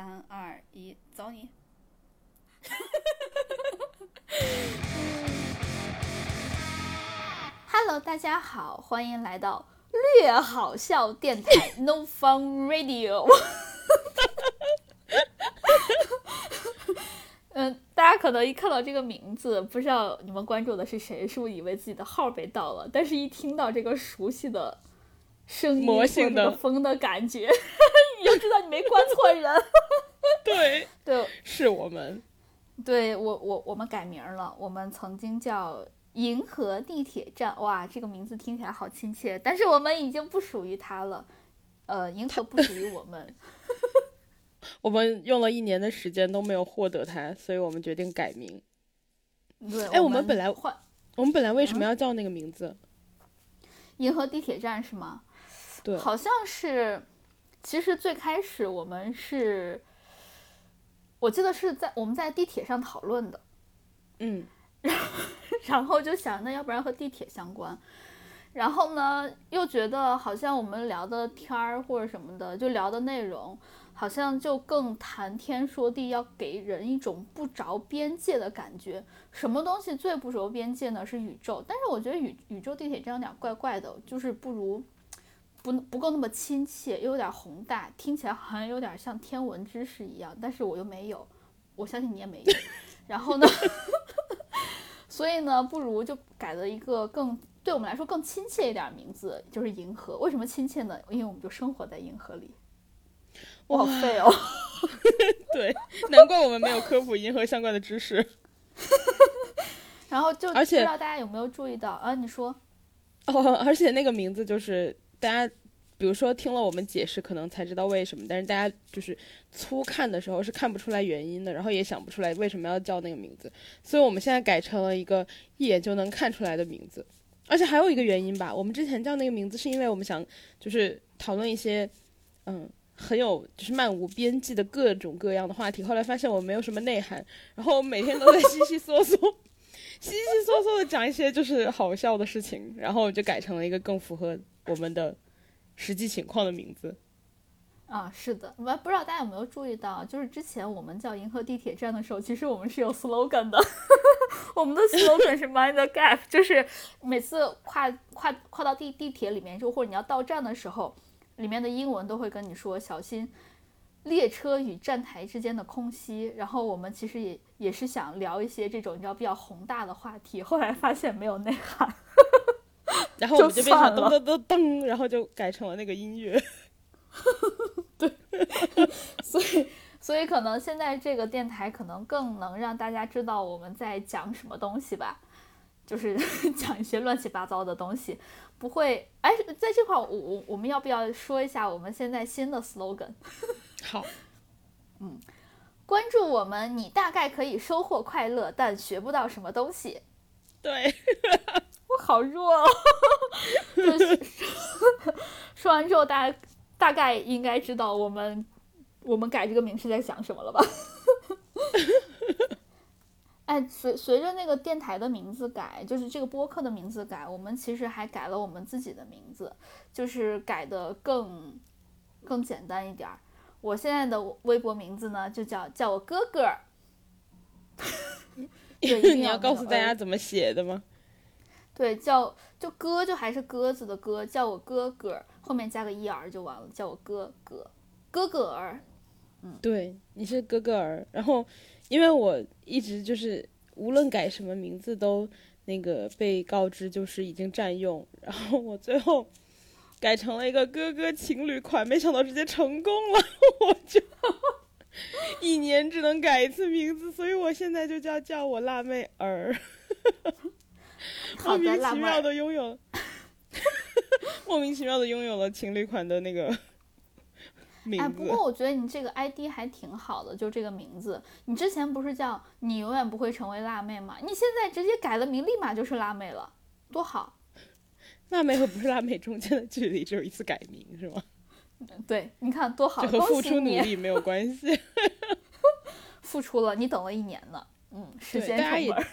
三二一，走你！Hello，大家好，欢迎来到略好笑电台 No Fun Radio。嗯，大家可能一看到这个名字，不知道你们关注的是谁，是不是以为自己的号被盗了？但是，一听到这个熟悉的声音魔性的风的感觉，你就知道你没关错人。对，对，是我们。对我我我们改名了，我们曾经叫银河地铁站，哇，这个名字听起来好亲切，但是我们已经不属于它了，呃，银河不属于我们，我们用了一年的时间都没有获得它，所以我们决定改名。对，哎我们们本来换我们本来为什嗯么要叫那个名字？银河地铁站是吗？对，好像是，其实最开始我们是，我记得是在我们在地铁上讨论的，嗯，然 后然后就想，那要不然和地铁相关。然后呢，又觉得好像我们聊的天儿或者什么的，就聊的内容，好像就更谈天说地，要给人一种不着边界的感觉。什么东西最不着边界呢？是宇宙。但是我觉得宇宇宙地铁站有点怪怪的，就是不如不不够那么亲切，又有点宏大，听起来好像有点像天文知识一样，但是我又没有，我相信你也没有。然后呢？所以呢，不如就改了一个更对我们来说更亲切一点的名字，就是银河。为什么亲切呢？因为我们就生活在银河里。我好废哦！对，难怪我们没有科普银河相关的知识。然后就而且不知道大家有没有注意到啊？你说哦，而且那个名字就是大家，比如说听了我们解释，可能才知道为什么，但是大家就是粗看的时候是看不出来原因的，然后也想不出来为什么要叫那个名字，所以我们现在改成了一个一眼就能看出来的名字。而且还有一个原因吧，我们之前叫那个名字是因为我们想就是讨论一些嗯很有就是漫无边际的各种各样的话题，后来发现我没有什么内涵，然后我每天都在 稀稀嗦嗦。稀稀嗦嗦的讲一些就是好笑的事情，然后就改成了一个更符合我们的实际情况的名字。啊，是的，我不知道大家有没有注意到，就是之前我们叫银河地铁站的时候，其实我们是有 slogan 的。我们的 slogan 是 mind the gap，就是每次跨跨跨到地地铁里面，就或者你要到站的时候，里面的英文都会跟你说小心列车与站台之间的空隙。然后我们其实也也是想聊一些这种你知道比较宏大的话题，后来发现没有内涵。然后我们就就变成了噔噔噔噔，然后就改成了那个音乐。对 所以，所以可能现在这个电台可能更能让大家知道我们在讲什么东西吧，就是 讲一些乱七八糟的东西，不会。哎，在这块儿我我我们要不要说一下我们现在新的 slogan？好，嗯关注我们，你大概可以收获快乐，但学不到什么东西。对，我好弱哦！说完之后，大家大概应该知道我们我们改这个名是在想什么了吧？哎，随随着那个电台的名字改，就是这个播客的名字改，我们其实还改了我们自己的名字，就是改的更更简单一点儿。我现在的微博名字呢，就叫叫我哥哥。你要告诉大家怎么写的吗？对，叫就鸽就还是鸽子的鸽，叫我哥哥，后面加个 e r 就完了，叫我哥哥哥哥儿。嗯对，你是哥哥儿。然后，因为我一直就是无论改什么名字都那个被告知就是已经占用，然后我最后改成了一个哥哥情侣款，没想到直接成功了，我就 一年只能改一次名字，所以我现在就叫叫我辣妹儿，莫名。其妙的拥有，莫名其妙的拥有了情侣款的那个名哎，不过我觉得你这个 ID 还挺好的，就这个名字。你之前不是叫你永远不会成为辣妹吗？你现在直接改了名，立马就是辣妹了，多好。辣妹和不是辣妹中间的距离只有一次改名，是吗？对，你看多好，这和付出努力没有关系。付出了，你等了一年呢。嗯，时间成本。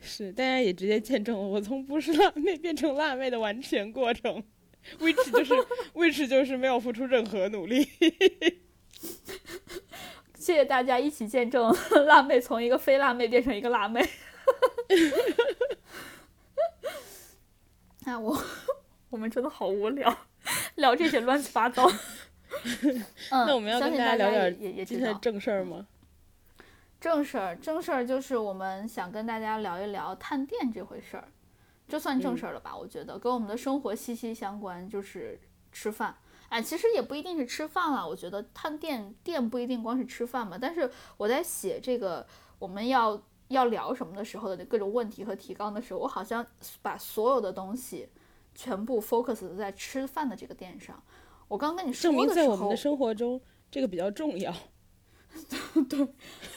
是，大家也直接见证了我从不是辣妹变成辣妹的完全过程，which 就是 which 就是没有付出任何努力。谢谢大家一起见证辣妹从一个非辣妹变成一个辣妹。那 我我们真的好无聊，聊这些乱七八糟。嗯，那我们要跟相信大大家聊点也也今天的知道。正事儿吗？正事儿，正事儿就是我们想跟大家聊一聊探店这回事儿，这算正嗯事儿了吧？我觉得跟我们的生活息息相关，就是吃饭。哎，其实也不一定是吃饭了，我觉得探店店不一定光是吃饭嘛。但是我在写这个我们要要聊什么的时候的各种问题和提纲的时候，我好像把所有的东西全部 focus 在吃饭的这个店上。我刚跟你说证明的时候在我们的，生活中这个比较重要。对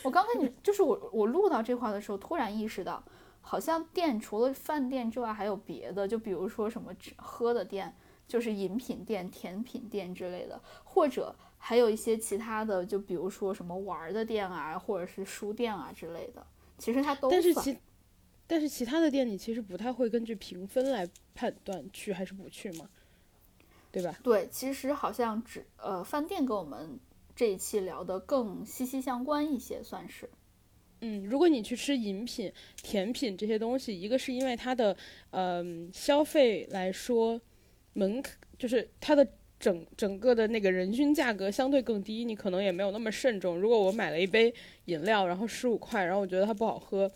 我刚跟你就是我我录到这块的时候，突然意识到，好像店除了饭店之外还有别的，就比如说什么吃喝的店，就是饮品店、甜品店之类的，或者还有一些其他的，就比如说什么玩儿的店啊，或者是书店啊之类的，其实它都算但是其但是其他的店你其实不太会根据评分来判断去还是不去嘛，对吧？对，其实好像只呃饭店跟我们这一期聊的更息息相关一些，算是。嗯，如果你去吃饮品、甜品这些东西，一个是因为它的嗯、消费来说门槛，就是它的整整个的那个人均价格相对更低，你可能也没有那么慎重。如果我买了一杯饮料，然后十五块，然后我觉得它不好喝，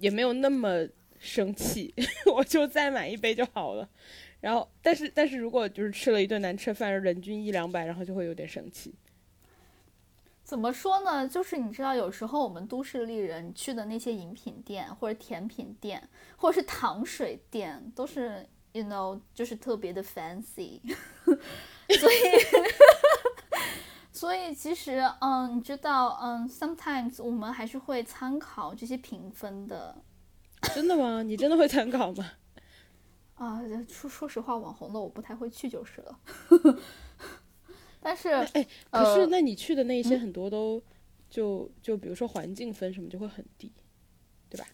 也没有那么生气，我就再买一杯就好了。然后，但是但是如果就是吃了一顿难吃饭，人均一两百，然后就会有点生气。怎么说呢？就是你知道，有时候我们都市丽人去的那些饮品店，或者甜品店，或者是糖水店，都是 you know，就是特别的 fancy，所以，所以其实，嗯，你知道，嗯，sometimes 我们还是会参考这些评分的。真的吗？你真的会参考吗？啊，说说实话，网红的我不太会去就是了。但是，哎，可是呃那你去的那一些很多都就就比如说环境分什么就会很低，对吧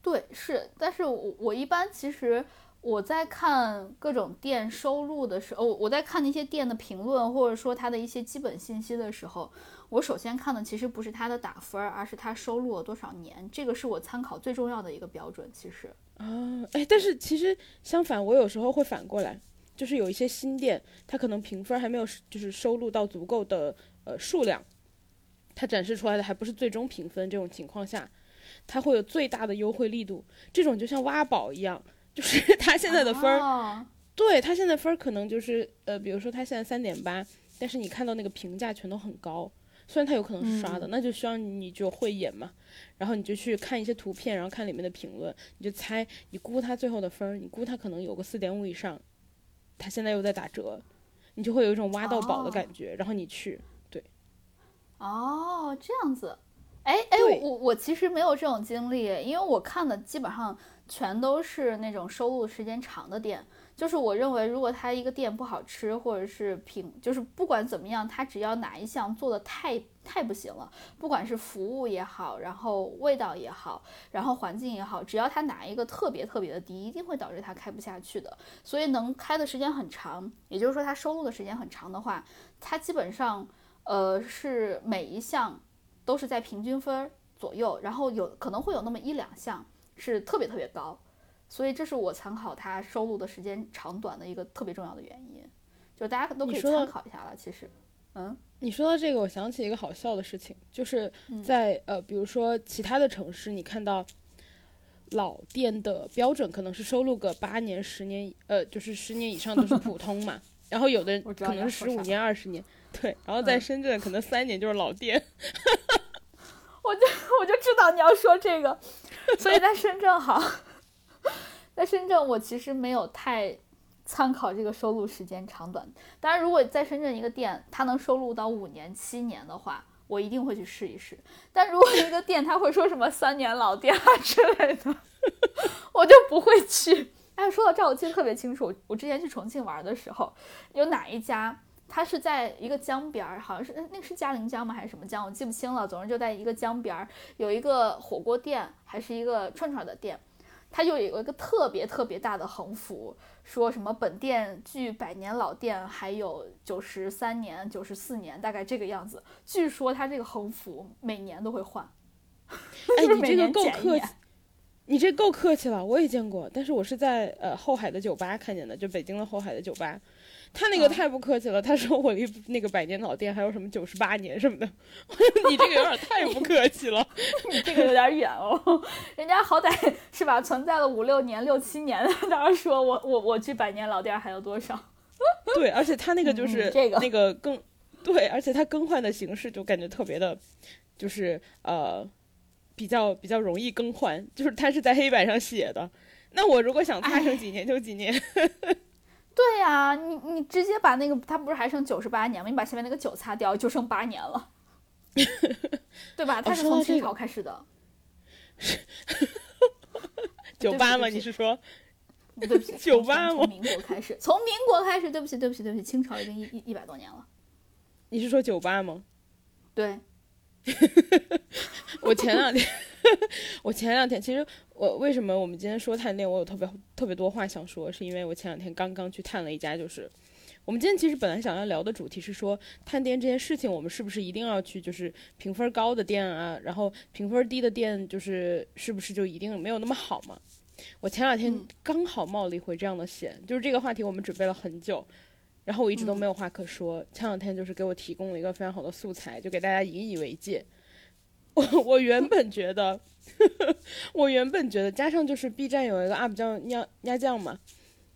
对，是，但是我我一般其实我在看各种店收入的时候，我在看那些店的评论，或者说它的一些基本信息的时候，我首先看的其实不是它的打分，而是它收录了多少年，这个是我参考最重要的一个标准。其实，啊，哎，但是其实相反，我有时候会反过来，就是有一些新店，它可能评分还没有就是收录到足够的呃数量，它展示出来的还不是最终评分，这种情况下，它会有最大的优惠力度。这种就像挖宝一样，就是 他现在的分儿，哦。对他现在分儿可能就是呃，比如说他现在三点八，但是你看到那个评价全都很高，虽然他有可能是刷的，那就需要你就会演嘛，然后你就去看一些图片，然后看里面的评论，你就猜，你估他最后的分儿，你估他可能有个四点五以上，他现在又在打折，你就会有一种挖到宝的感觉，然后你去，对。哦，这样子，哎哎，我我其实没有这种经历，因为我看的基本上全都是那种收录时间长的店。就是我认为，如果它一个店不好吃，或者是评，就是不管怎么样，它只要哪一项做的太太不行了，不管是服务也好，然后味道也好，然后环境也好，只要它哪一个特别特别的低，一定会导致它开不下去的。所以能开的时间很长，也就是说它收录的时间很长的话，它基本上呃是每一项都是在平均分儿左右，然后有可能会有那么一两项是特别特别高，所以这是我参考它收录的时间长短的一个特别重要的原因，就大家都可以参考一下了。其实，嗯。你说到这个，我想起一个好笑的事情，就是嗯。在、呃，比如说其他的城市，你看到老店的标准可能是收录个八年、十年，呃，就是十年以上都是普通嘛，然后有的可能是十五年、二十年，对，然后在嗯。深圳可能三年就是老店，我就我就知道你要说这个，所以在深圳好，在深圳我其实没有太参考这个收录时间长短。当然，如果在深圳一个店它能收录到五年、七年的话，我一定会去试一试。但如果一个店它会说什么三年老店啊之类的，我就不会去。哎，说到这儿，我记得特别清楚。我之前去重庆玩的时候，有哪一家，它是在一个江边儿，好像是那那个是嘉陵江吗还是什么江，我记不清了。总之就在一个江边儿，有一个火锅店，还是一个串串的店。它就有一个特别特别大的横幅，说什么本店距百年老店还有九十三年、九十四年，大概这个样子。据说它这个横幅每年都会换。哎，你这个够客气，你这够客气了，我也见过，但是我是在呃后海的酒吧看见的，就北京的后海的酒吧。他那个太不客气了，他说我离那个百年老店还有什么九十八年什么的，你这个有点太不客气了，你这个有点远哦，人家好歹是吧，存在了五六年、六七年，当然说我我我去百年老店还有多少？对，而且他那个就是这个那个更对，而且他更换的形式就感觉特别的，就是呃比较比较容易更换，就是他是在黑板上写的，那我如果想擦成几年就几年。对呀，你你直接把那个，它不是还剩九十八年吗？你把前面那个九擦掉，就剩八年了，对吧？它是从清朝开始的，九八吗？你是说？对不起，九八吗？从民国开始，从民国开始，对不起，对不起，对不起，清朝已经一一一百多年了。你是说九八吗？对。我前两天，我前两天，其实我为什么我们今天说探店，我有特别特别多话想说，是因为我前两天刚刚去探了一家，就是我们今天其实本来想要聊的主题是说探店这件事情，我们是不是一定要去就是评分高的店啊，然后评分低的店就是是不是就一定没有那么好嘛？我前两天刚好冒了一回这样的险，就是这个话题我们准备了很久。然后我一直都没有话可说，前两天就是给我提供了一个非常好的素材，就给大家引以为戒。我我原本觉得，我原本觉得加上就是 B 站有一个 UP 叫鸭鸭酱嘛，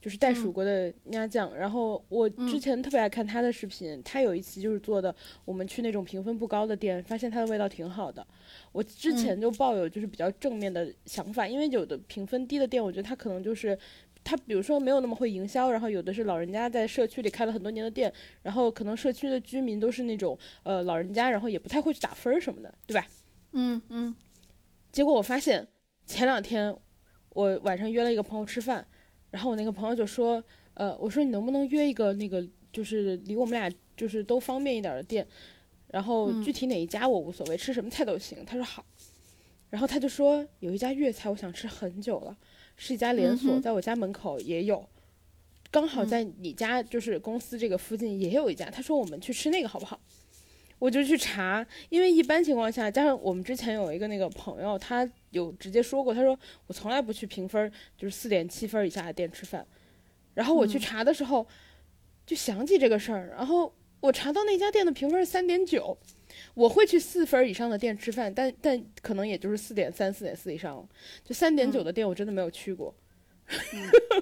就是袋鼠国的鸭酱。然后我之前特别爱看他的视频，他有一期就是做的，我们去那种评分不高的店，发现它的味道挺好的。我之前就抱有就是比较正面的想法，因为有的评分低的店，我觉得它可能就是。他比如说没有那么会营销，然后有的是老人家在社区里开了很多年的店，然后可能社区的居民都是那种呃老人家，然后也不太会去打分什么的，对吧？嗯嗯。结果我发现前两天我晚上约了一个朋友吃饭，然后我那个朋友就说，呃，我说你能不能约一个那个就是离我们俩就是都方便一点的店，然后具体哪一家我无所谓，吃什么菜都行。他说好，然后他就说有一家粤菜我想吃很久了。是一家连锁，在我家门口也有，刚好在你家就是公司这个附近也有一家。他说我们去吃那个好不好？我就去查，因为一般情况下，加上我们之前有一个那个朋友，他有直接说过，他说我从来不去评分就是四点七分以下的店吃饭。然后我去查的时候，就想起这个事儿，然后我查到那家店的评分是三点九。我会去四分以上的店吃饭，但但可能也就是四点三、四点四以上，就三点九的店我真的没有去过。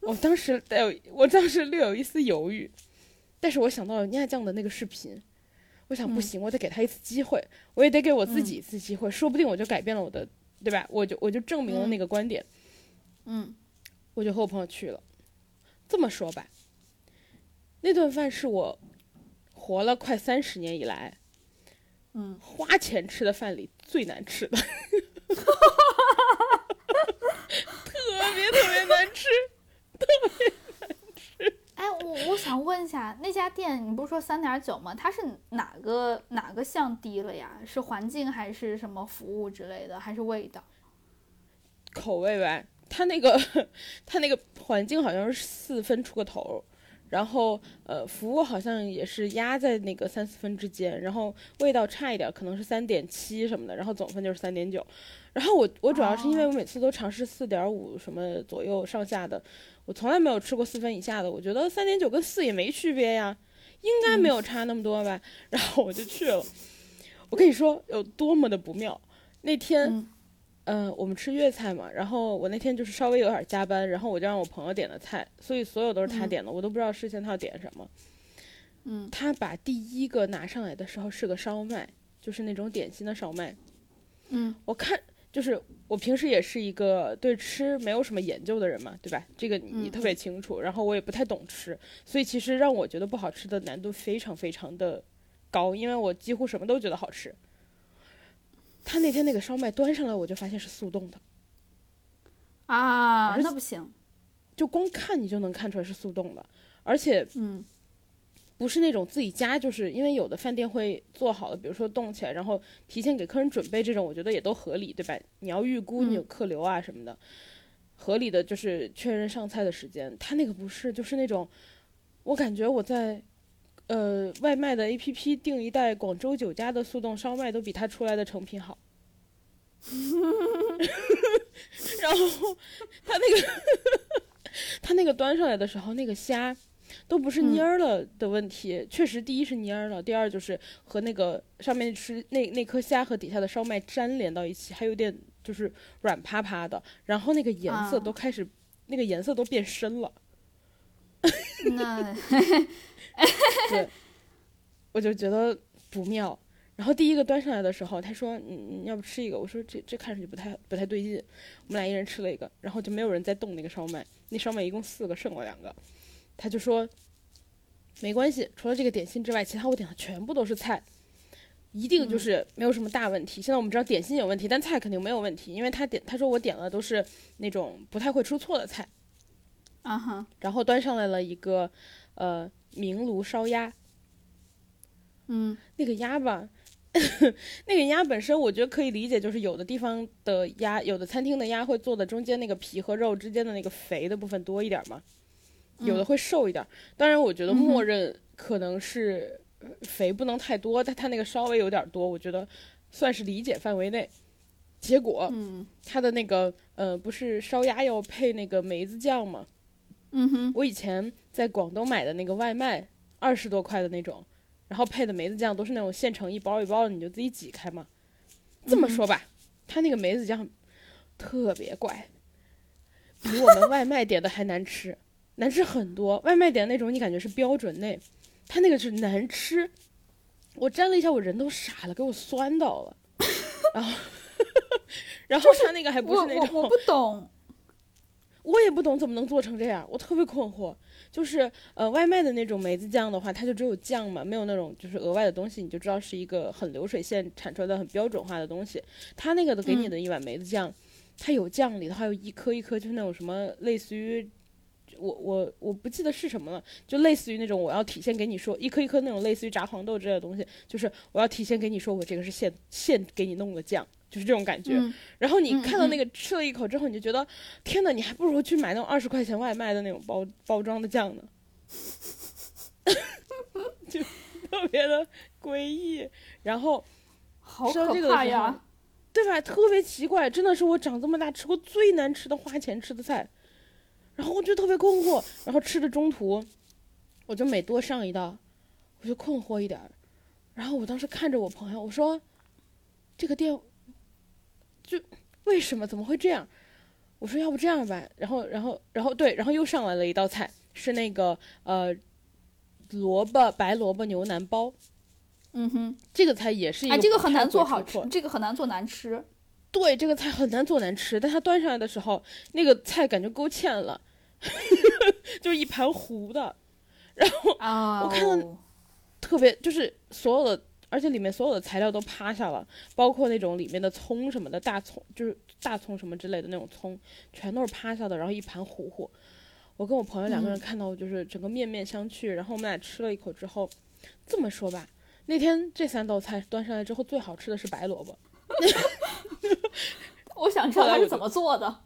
我当时带有，我当时略有一丝犹豫，但是我想到了鸭酱的那个视频，我想不行，我得给他一次机会，我也得给我自己一次机会，说不定我就改变了我的，对吧？我就我就证明了那个观点。嗯，我就和我朋友去了。这么说吧，那顿饭是我。活了快三十年以来，嗯，花钱吃的饭里最难吃的，特别特别难吃，特别。哎，我我想问一下，那家店你不是说三点九吗？它是哪个哪个项低了呀？是环境还是什么服务之类的，还是味道？口味呗，它那个 它那个环境好像是四分出个头。然后，呃，服务好像也是压在那个三四分之间，然后味道差一点，可能是三点七什么的，然后总分就是三点九。然后我我主要是因为我每次都尝试四点五什么左右上下的，我从来没有吃过四分以下的。我觉得三点九跟四也没区别呀，应该没有差那么多吧。然后我就去了，我跟你说有多么的不妙，那天。嗯，我们吃粤菜嘛，然后我那天就是稍微有点加班，然后我就让我朋友点的菜，所以所有都是他点的，我都不知道事先他要点什么。嗯，他把第一个拿上来的时候是个烧麦，就是那种点心的烧麦。嗯，我看就是我平时也是一个对吃没有什么研究的人嘛，对吧？这个你特别清楚，然后我也不太懂吃，所以其实让我觉得不好吃的难度非常非常的高，因为我几乎什么都觉得好吃。他那天那个烧麦端上来，我就发现是速冻的，啊，那不行，就光看你就能看出来是速冻的，而且，嗯，不是那种自己家，就是因为有的饭店会做好了，比如说冻起来，然后提前给客人准备这种，我觉得也都合理，对吧？你要预估你有客流啊什么的，合理的就是确认上菜的时间。他那个不是，就是那种，我感觉我在，呃，外卖的 APP 订一袋广州酒家的速冻烧麦，都比它出来的成品好。然后他那个他那个端上来的时候，那个虾都不是蔫儿了的问题，确实第一是蔫儿了，第二就是和那个上面是那那颗虾和底下的烧麦粘连到一起，还有点就是软趴趴的，然后那个颜色都开始、那个颜色都变深了。那 对，我就觉得不妙。然后第一个端上来的时候，他说：“你你要不吃一个？”我说：“这这看上去不太不太对劲。”我们俩一人吃了一个，然后就没有人再动那个烧麦。那烧麦一共四个，剩了两个。他就说：“没关系，除了这个点心之外，其他我点的全部都是菜，一定就是没有什么大问题。现在我们知道点心有问题，但菜肯定没有问题，因为他点他说我点了都是那种不太会出错的菜。”啊哈，然后端上来了一个呃明炉烧鸭。嗯，那个鸭吧。那个鸭本身，我觉得可以理解，就是有的地方的鸭，有的餐厅的鸭会做的中间那个皮和肉之间的那个肥的部分多一点嘛，有的会瘦一点。当然，我觉得默认可能是肥不能太多，但它那个稍微有点多，我觉得算是理解范围内。结果，它的那个呃，不是烧鸭要配那个梅子酱吗？嗯哼，我以前在广东买的那个外卖，二十多块的那种。然后配的梅子酱都是那种现成一包一包的，你就自己挤开嘛。这么说吧，他那个梅子酱特别怪，比我们外卖点的还难吃，难吃很多。外卖点那种你感觉是标准内，他那个是难吃。我沾了一下，我人都傻了，给我酸到了。然后，然后他那个还不是那种，我我不懂，我也不懂怎么能做成这样，我特别困惑。就是呃，外卖的那种梅子酱的话，它就只有酱嘛，没有那种就是额外的东西，你就知道是一个很流水线产出来的很标准化的东西。它那个的给你的一碗梅子酱，它有酱里头还有一颗一颗，就是那种什么类似于，我我我不记得是什么了，就类似于那种我要体现给你说一颗一颗那种类似于炸黄豆之类的东西，就是我要体现给你说我这个是现现给你弄的酱。就是这种感觉，然后你看到那个吃了一口之后，你就觉得天哪，你还不如去买那种二十块钱外卖的那种包包装的酱呢，就特别的诡异。然后好可怕呀，对吧？特别奇怪，真的是我长这么大吃过最难吃的花钱吃的菜。然后我就特别困惑，然后吃的中途，我就每多上一道，我就困惑一点。然后我当时看着我朋友，我说这个店。就为什么怎么会这样？我说要不这样吧，然后然后然后对，然后又上来了一道菜，是那个呃萝卜白萝卜牛腩包。嗯哼，这个菜也是一个，这个很难做好吃，这个很难做难吃。对，这个菜很难做难吃，但它端上来的时候，那个菜感觉勾芡了，就是一盘糊的。然后我看到特别就是所有的。而且里面所有的材料都趴下了，包括那种里面的葱什么的，大葱就是大葱什么之类的那种葱，全都是趴下的，然后一盘糊糊。我跟我朋友两个人看到就是整个面面相觑，然后我们俩吃了一口之后，这么说吧，那天这三道菜端上来之后，最好吃的是白萝卜。我想知道他是怎么做的。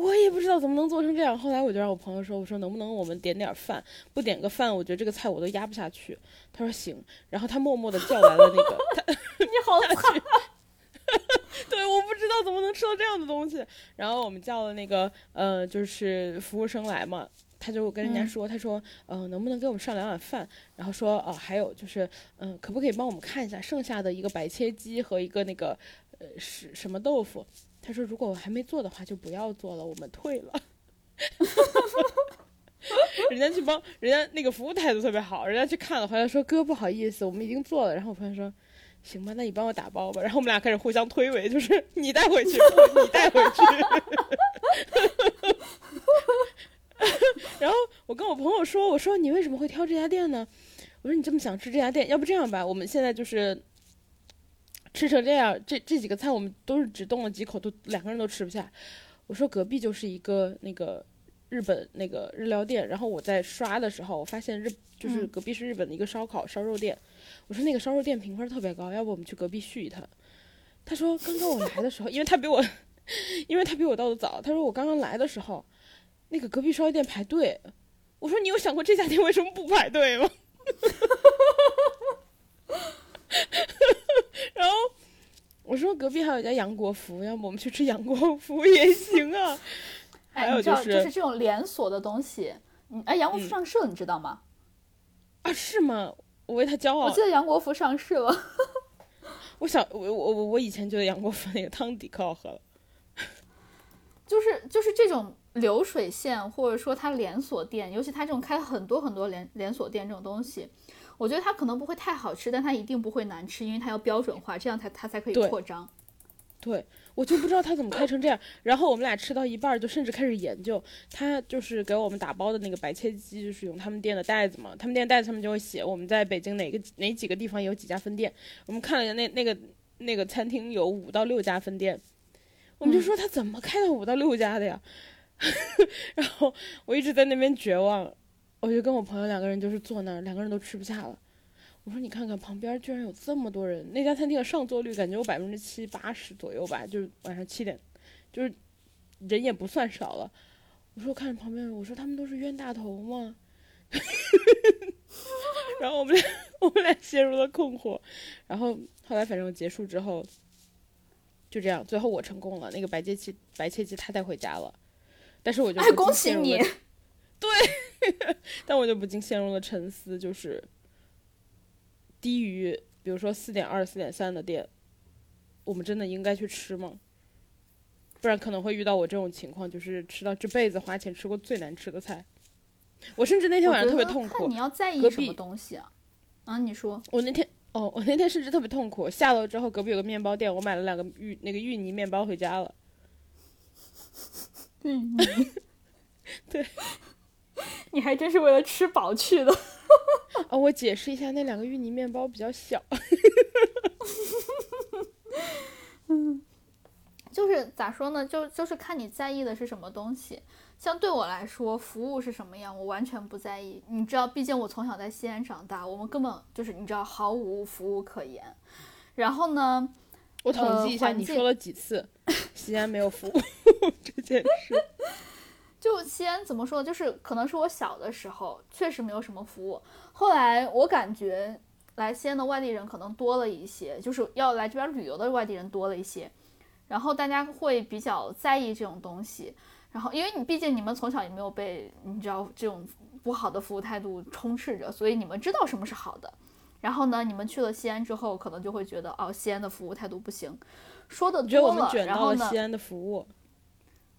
我也不知道怎么能做成这样。后来我就让我朋友说：“我说能不能我们点点饭？不点个饭，我觉得这个菜我都压不下去。”他说：“行。”然后他默默的叫来了那个。你好惨。对，我不知道怎么能吃到这样的东西。然后我们叫了那个呃，就是服务生来嘛，他就跟人家说：“他说，嗯，能不能给我们上两碗饭？然后说，哦，还有就是，嗯，可不可以帮我们看一下剩下的一个白切鸡和一个那个呃是什么豆腐？”他说：“如果我还没做的话，就不要做了，我们退了。”人家去帮人家那个服务态度特别好，人家去看了回来说：“哥，不好意思，我们已经做了。”然后我朋友说：“行吧，那你帮我打包吧。”然后我们俩开始互相推诿，就是 你带回去，你带回去。然后我跟我朋友说：“我说你为什么会挑这家店呢？我说你这么想吃这家店，要不这样吧，我们现在就是。”吃成这样，这这几个菜我们都是只动了几口，都两个人都吃不下。我说隔壁就是一个那个日本那个日料店，然后我在刷的时候，我发现日就是嗯隔壁是日本的一个烧烤烧肉店，我说那个烧肉店评分特别高，要不我们去隔壁续一趟？他说刚刚我来的时候，因为他比我，因为他比我到的早，他说我刚刚来的时候，那个隔壁烧肉店排队，我说你有想过这家店为什么不排队吗？然后我说隔壁还有一家杨国福，要不我们去吃杨国福也行啊。还 哎，有你知道，就是是这种连锁的东西，嗯，哎，杨国福嗯上市了，你知道吗？啊，是吗？我为他骄傲我记。得杨国福上市了。我想我我我我以前觉得杨国福那个汤底可好喝了。就是就是这种流水线，或者说它连锁店，尤其它这种开很多很多连连锁店这种东西，我觉得它可能不会太好吃，但它一定不会难吃，因为它要标准化，这样才它才可以扩张。对，我就不知道他怎么开成这样。然后我们俩吃到一半儿，就甚至开始研究，他就是给我们打包的那个白切鸡，就是用他们店的袋子嘛。他们店袋子上面就会写我们在北京哪个哪几个地方有几家分店。我们看了一下那那个那个餐厅有五到六家分店，我们就嗯说他怎么开到五到六家的呀？然后我一直在那边绝望，我就跟我朋友两个人就是坐那儿，两个人都吃不下了。我说你看看旁边居然有这么多人，那家餐厅的上座率感觉有百分之七八十左右吧，就是晚上七点，就是人也不算少了。我说我看着旁边人，我说他们都是冤大头吗？然后我们俩我们俩陷入了困惑，然后后来反正结束之后，就这样，最后我成功了，那个白切鸡白切鸡他带回家了，但是我就哎，恭喜你！陷入了 但我就不禁陷入了沉思，就是低于比如说四点二、四点三的店，我们真的应该去吃吗？不然可能会遇到我这种情况，就是吃到这辈子花钱吃过最难吃的菜。我甚至那天晚上特别痛苦你要在意什么东西啊？啊，你说，我那天哦，我那天甚至特别痛苦。下楼之后，隔壁有个面包店，我买了两个芋那个芋泥面包回家了。嗯，对，你还真是为了吃饱去的。啊、我解释一下，那两个芋泥面包比较小。嗯 就是咋说呢？就就是看你在意的是什么东西。像对我来说，服务是什么样，我完全不在意。你知道，毕竟我从小在西安长大，我们根本就是你知道毫无服务可言。然后呢，我统计一下，呃你说了几次西安没有服务 这件事？就西安怎么说呢？就是可能是我小的时候确实没有什么服务，后来我感觉来西安的外地人可能多了一些，就是要来这边旅游的外地人多了一些，然后大家会比较在意这种东西。然后因为你毕竟你们从小也没有被你知道这种不好的服务态度充斥着，所以你们知道什么是好的。然后呢，你们去了西安之后，可能就会觉得哦，西安的服务态度不行，说的我觉得我多了，们卷到然后呢，了西安的服务。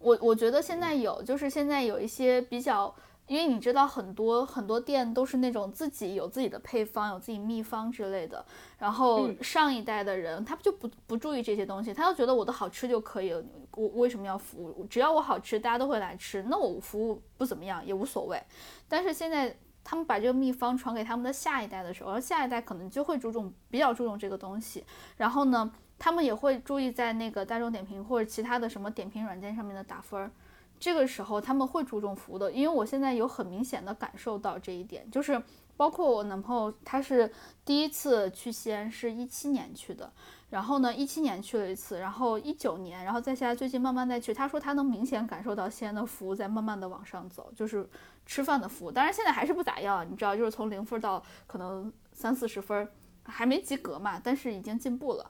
我我觉得现在有，就是现在有一些比较，因为你知道很多很多店都是那种自己有自己的配方，有自己秘方之类的。然后嗯上一代的人，他就不不注意这些东西，他就觉得我的好吃就可以了，我为什么要服务？只要我好吃，大家都会来吃，那我服务不怎么样也无所谓。但是现在他们把这个秘方传给他们的下一代的时候，而下一代可能就会注重比较注重这个东西。然后呢，他们也会注意在那个大众点评或者其他的什么点评软件上面的打分儿。这个时候他们会注重服务的，因为我现在有很明显的感受到这一点，就是包括我男朋友，他是第一次去西安是一七年去的，然后呢一七年去了一次，然后一九年，然后再下来最近慢慢再去，他说他能明显感受到西安的服务在慢慢的往上走，就是吃饭的服务，当然现在还是不咋样，你知道，就是从零分到可能三四十分儿，还没及格嘛，但是已经进步了。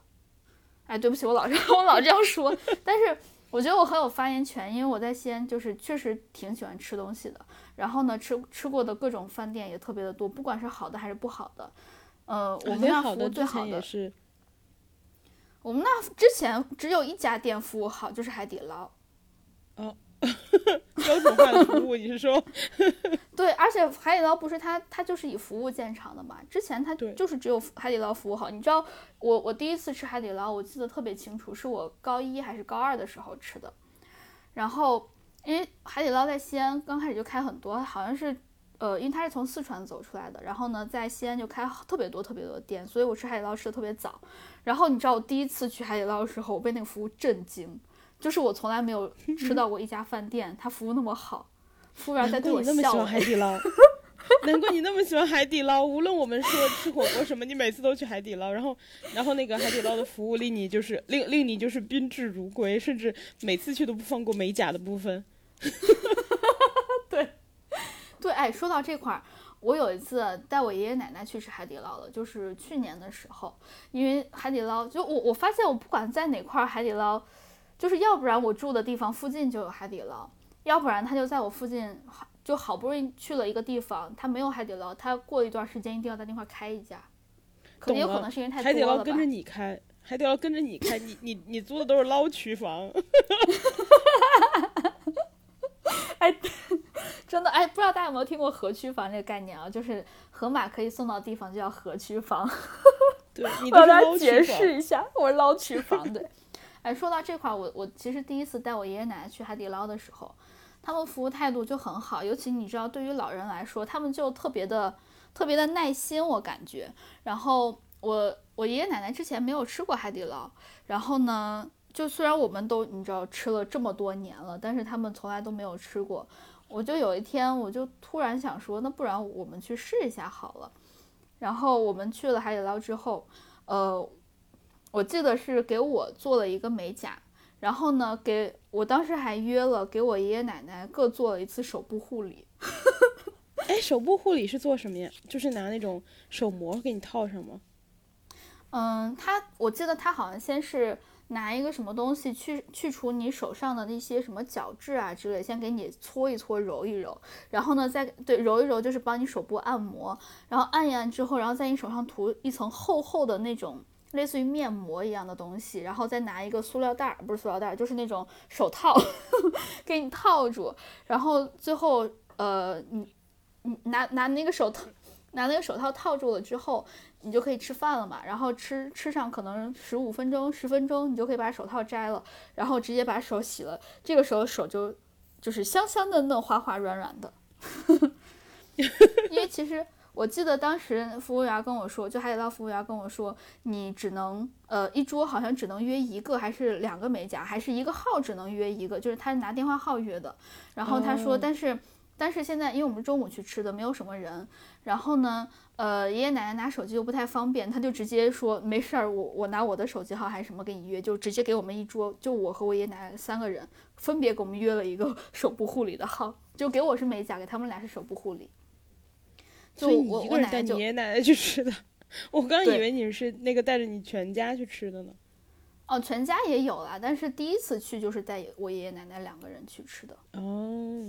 哎，对不起，我老是 我老这样说，但是我觉得我很有发言权，因为我在西安就是确实挺喜欢吃东西的。然后呢，吃吃过的各种饭店也特别的多，不管是好的还是不好的。呃，我们那服务最好的，是，我们那之前只有一家店服务好，就是海底捞。标准化的服务，你是说？对，而且海底捞不是它，它就是以服务见长的嘛。之前它就是只有海底捞服务好。你知道，我我第一次吃海底捞，我记得特别清楚，是我高一还是高二的时候吃的。然后，因为海底捞在西安刚开始就开很多，好像是，呃，因为它是从四川走出来的，然后呢，在西安就开特别多特别多的店，所以我吃海底捞吃的特别早。然后你知道，我第一次去海底捞的时候，我被那个服务震惊，就是我从来没有吃到过一家饭店它服务那么好。服务员在对我难怪你那么喜欢。海底捞，难怪你那么喜欢海底捞。无论我们说吃火锅什么，你每次都去海底捞，然后然后那个海底捞的服务令你就是令令你就是宾至如归，甚至每次去都不放过美甲的部分。对，对哎，说到这块儿，我有一次带我爷爷奶奶去吃海底捞了，就是去年的时候，因为海底捞就我我发现我不管在哪块儿海底捞，就是要不然我住的地方附近就有海底捞，要不然他就在我附近，好就好不容易去了一个地方，他没有海底捞，他过一段时间一定要在那块儿开一家，可能有可懂了能是因为太海底多了吧捞跟着。你开，海底捞跟着你开，你你你租的都是捞区房。哎 真的哎，不知道大家有没有听过河区房这个概念啊？就是河马可以送到地方就叫河区房。对，你我要都是捞大家解。释一下，我是捞区房对。哎，说到这块儿，我我其实第一次带我爷爷奶奶去海底捞的时候，他们服务态度就很好，尤其你知道，对于老人来说，他们就特别的特别的耐心，我感觉。然后我我爷爷奶奶之前没有吃过海底捞，然后呢，就虽然我们都你知道吃了这么多年了，但是他们从来都没有吃过。我就有一天，我就突然想说，那不然我们去试一下好了。然后我们去了海底捞之后，呃，我记得是给我做了一个美甲，然后呢，给我当时还约了给我爷爷奶奶各做了一次手部护理。哎，手部护理是做什么呀？就是拿那种手膜给你套上吗？嗯，他我记得他好像先是拿一个什么东西去去除你手上的那些什么角质啊之类，先给你搓一搓、揉一揉，然后呢再对揉一揉就是帮你手部按摩，然后按一按之后，然后在你手上涂一层厚厚的那种类似于面膜一样的东西，然后再拿一个塑料袋儿，不是塑料袋儿，就是那种手套 给你套住，然后最后呃你你拿拿那个手套拿那个手套套住了之后。你就可以吃饭了嘛，然后吃吃上可能十五分钟、十分钟，你就可以把手套摘了，然后直接把手洗了，这个时候手就就是香香嫩嫩、滑滑软软的。因为其实我记得当时服务员跟我说，就海底捞服务员跟我说，你只能呃一桌好像只能约一个，还是两个美甲，还是一个号只能约一个，就是他拿电话号约的。然后他说，哦但是但是现在因为我们中午去吃的，没有什么人，然后呢。呃，爷爷奶奶拿手机又不太方便，他就直接说没事儿，我我拿我的手机号还是什么给你约，就直接给我们一桌，就我和我爷爷奶奶三个人分别给我们约了一个 手部护理的号，就给我是美甲，给他们俩是手部护理。就所以你我一个人带你我奶奶就爷爷 奶奶去吃的，我刚以为你是那个带着你全家去吃的呢。哦，全家也有啦，但是第一次去就是带我爷爷奶奶两个人去吃的。哦，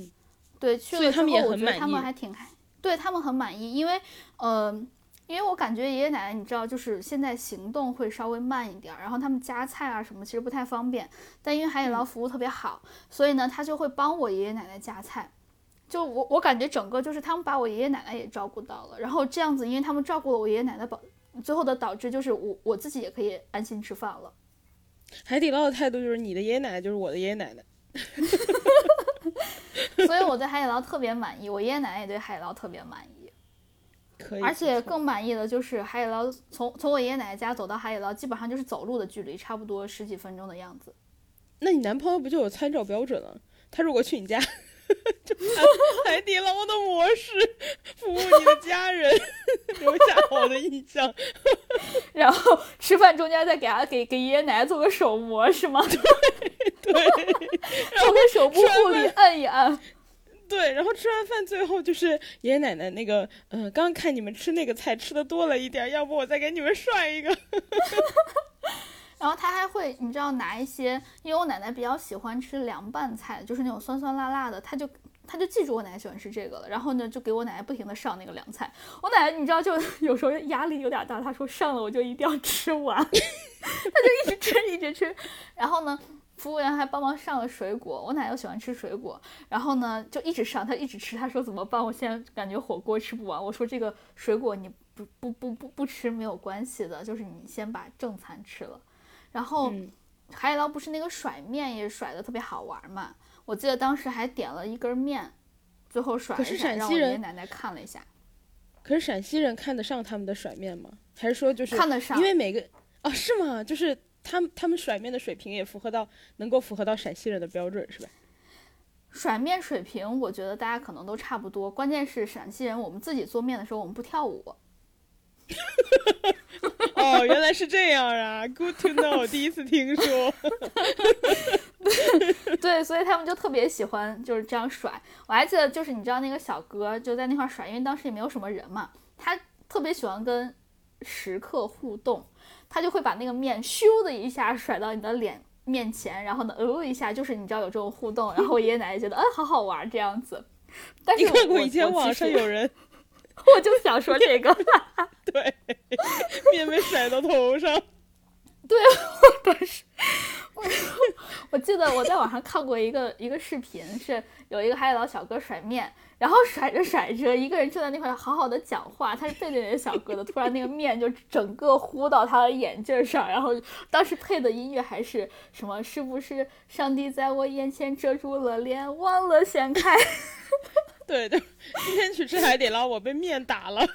对，去了之后们也很满我觉得他们还挺开，对他们很满意，因为呃，因为我感觉爷爷奶奶你知道，就是现在行动会稍微慢一点儿，然后他们夹菜啊什么其实不太方便，但因为海底捞服务特别好，所以呢他就会帮我爷爷奶奶夹菜。就我我感觉整个就是他们把我爷爷奶奶也照顾到了，然后这样子，因为他们照顾了我爷爷奶奶，保最后的导致就是我我自己也可以安心吃饭了。海底捞的态度就是你的爷爷奶奶就是我的爷爷奶奶。所以我对海底捞特别满意，我爷爷奶奶也对海底捞特别满意。可以，而且更满意的就是海底捞，从从我爷爷奶奶家走到海底捞，基本上就是走路的距离，差不多十几分钟的样子。那你男朋友不就有参照标准了？他如果去你家，海底捞的模式服务你的家人，留下好的印象。然后吃饭中间再给他给给爷爷奶奶做个手模是吗？对对做个手部护理，按一按。对，然后吃完饭最后就是爷爷奶奶那个，嗯、刚刚看你们吃那个菜吃的多了一点，要不我再给你们涮一个。然后他还会，你知道拿一些，因为我奶奶比较喜欢吃凉拌菜，就是那种酸酸辣辣的，他就他就记住我奶奶喜欢吃这个了，然后呢就给我奶奶不停的上那个凉菜。我奶奶你知道就 有时候压力有点大，她说上了我就一定要吃完，她就一直吃一直吃。然后呢，服务员还帮忙上了水果，我奶奶又喜欢吃水果，然后呢就一直上，她一直吃，她说怎么办？我现在感觉火锅吃不完。我说这个水果你不不不不不吃没有关系的，就是你先把正餐吃了。然后嗯海底捞不是那个甩面也甩的特别好玩嘛？我记得当时还点了一根面，最后甩了一下，让我爷爷奶奶看了一下，可是陕西人看得上他们的甩面吗？还是说就是看得上因。为每个哦是吗？就是他们他们甩面的水平也符合到能够符合到陕西人的标准是吧？甩面水平，我觉得大家可能都差不多。关键是陕西人，我们自己做面的时候，我们不跳舞。哦，原来是这样啊！Good to know，第一次听说。对，所以他们就特别喜欢就是这样甩。我还记得，就是你知道那个小哥就在那块甩，因为当时也没有什么人嘛，他特别喜欢跟食客互动，他就会把那个面咻的一下甩到你的脸面前，然后呢，呃一下，就是你知道有这种互动，然后我爷爷奶奶觉得，嗯，好好玩这样子。但是你看过以前网上有人，我就想说这个，对，面被甩到头上。对，我当时，我我记得我在网上看过一个一个视频，是有一个海底捞小哥甩面，然后甩着甩着，一个人正在那块好好的讲话，他是背对着小哥的，突然那个面就整个糊到他的眼镜上，然后当时配的音乐还是什么？是不是上帝在我眼前遮住了脸，忘了掀开？对对，今天去吃海底捞，我被面打了。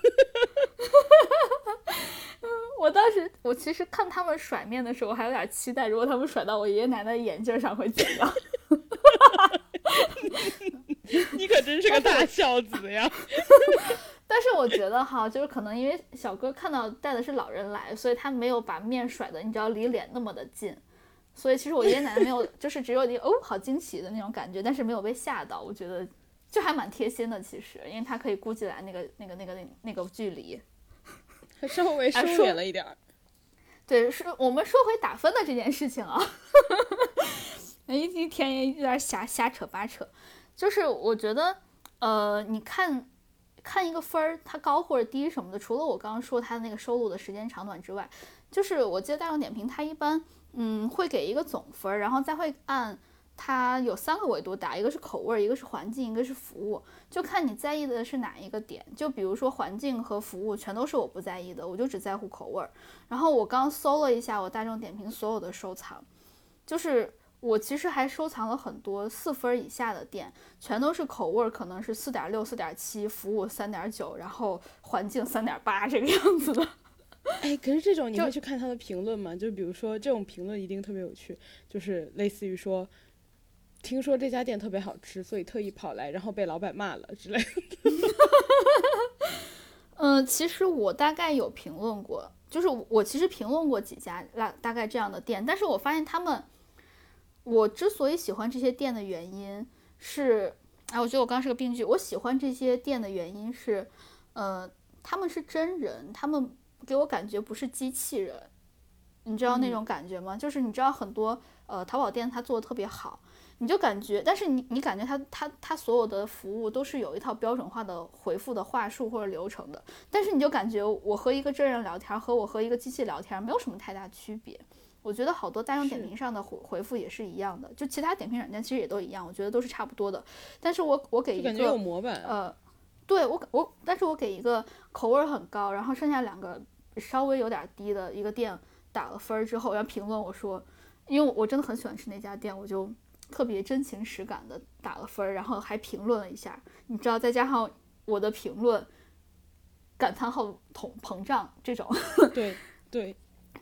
我当时，我其实看他们甩面的时候，还有点期待，如果他们甩到我爷爷奶奶眼镜上会怎样？你可真是个大孝子呀！但是我觉得哈，就是可能因为小哥看到带的是老人来，所以他没有把面甩的，你知道离脸那么的近，所以其实我爷爷奶奶没有，就是只有你哦，好惊喜的那种感觉，但是没有被吓到，我觉得就还蛮贴心的，其实，因为他可以估计来那个那个那个那那个距离。还稍微收敛了一点儿，对，是我们说回打分的这件事情啊，一一天也有点瞎瞎扯八扯，就是我觉得，呃，你看看一个分儿，它高或者低什么的，除了我刚刚说它的那个收录的时间长短之外，就是我记得大众点评它一般，嗯，会给一个总分，然后再会按。它有三个维度打，一个是口味，一个是环境，一个是服务，就看你在意的是哪一个点。就比如说环境和服务全都是我不在意的，我就只在乎口味。然后我刚搜了一下我大众点评所有的收藏，就是我其实还收藏了很多四分以下的店，全都是口味可能是四点六、四点七，服务三点九，然后环境三点八这个样子的。哎，可是这种你会去看他的评论吗？就比如说这种评论一定特别有趣，就是类似于说。听说这家店特别好吃，所以特意跑来，然后被老板骂了之类的。嗯，其实我大概有评论过，就是我其实评论过几家大大概这样的店，但是我发现他们，我之所以喜欢这些店的原因是，哎，我觉得我刚刚是个病句。我喜欢这些店的原因是，呃，他们是真人，他们给我感觉不是机器人，你知道那种感觉吗？就是你知道很多呃淘宝店它做的特别好。你就感觉，但是你你感觉他他他所有的服务都是有一套标准化的回复的话术或者流程的，但是你就感觉我和一个真人聊天和我和一个机器聊天没有什么太大区别。我觉得好多大众点评上的回回复也是一样的，就其他点评软件其实也都一样，我觉得都是差不多的。但是我我给一个有模板，呃，对我我，但是我给一个口味很高，然后剩下两个稍微有点低的一个店打了分儿之后，然后评论我说，因为我真的很喜欢吃那家店，我就。特别真情实感的打了分儿，然后还评论了一下，你知道，再加上我的评论，感叹号膨膨胀这种，对对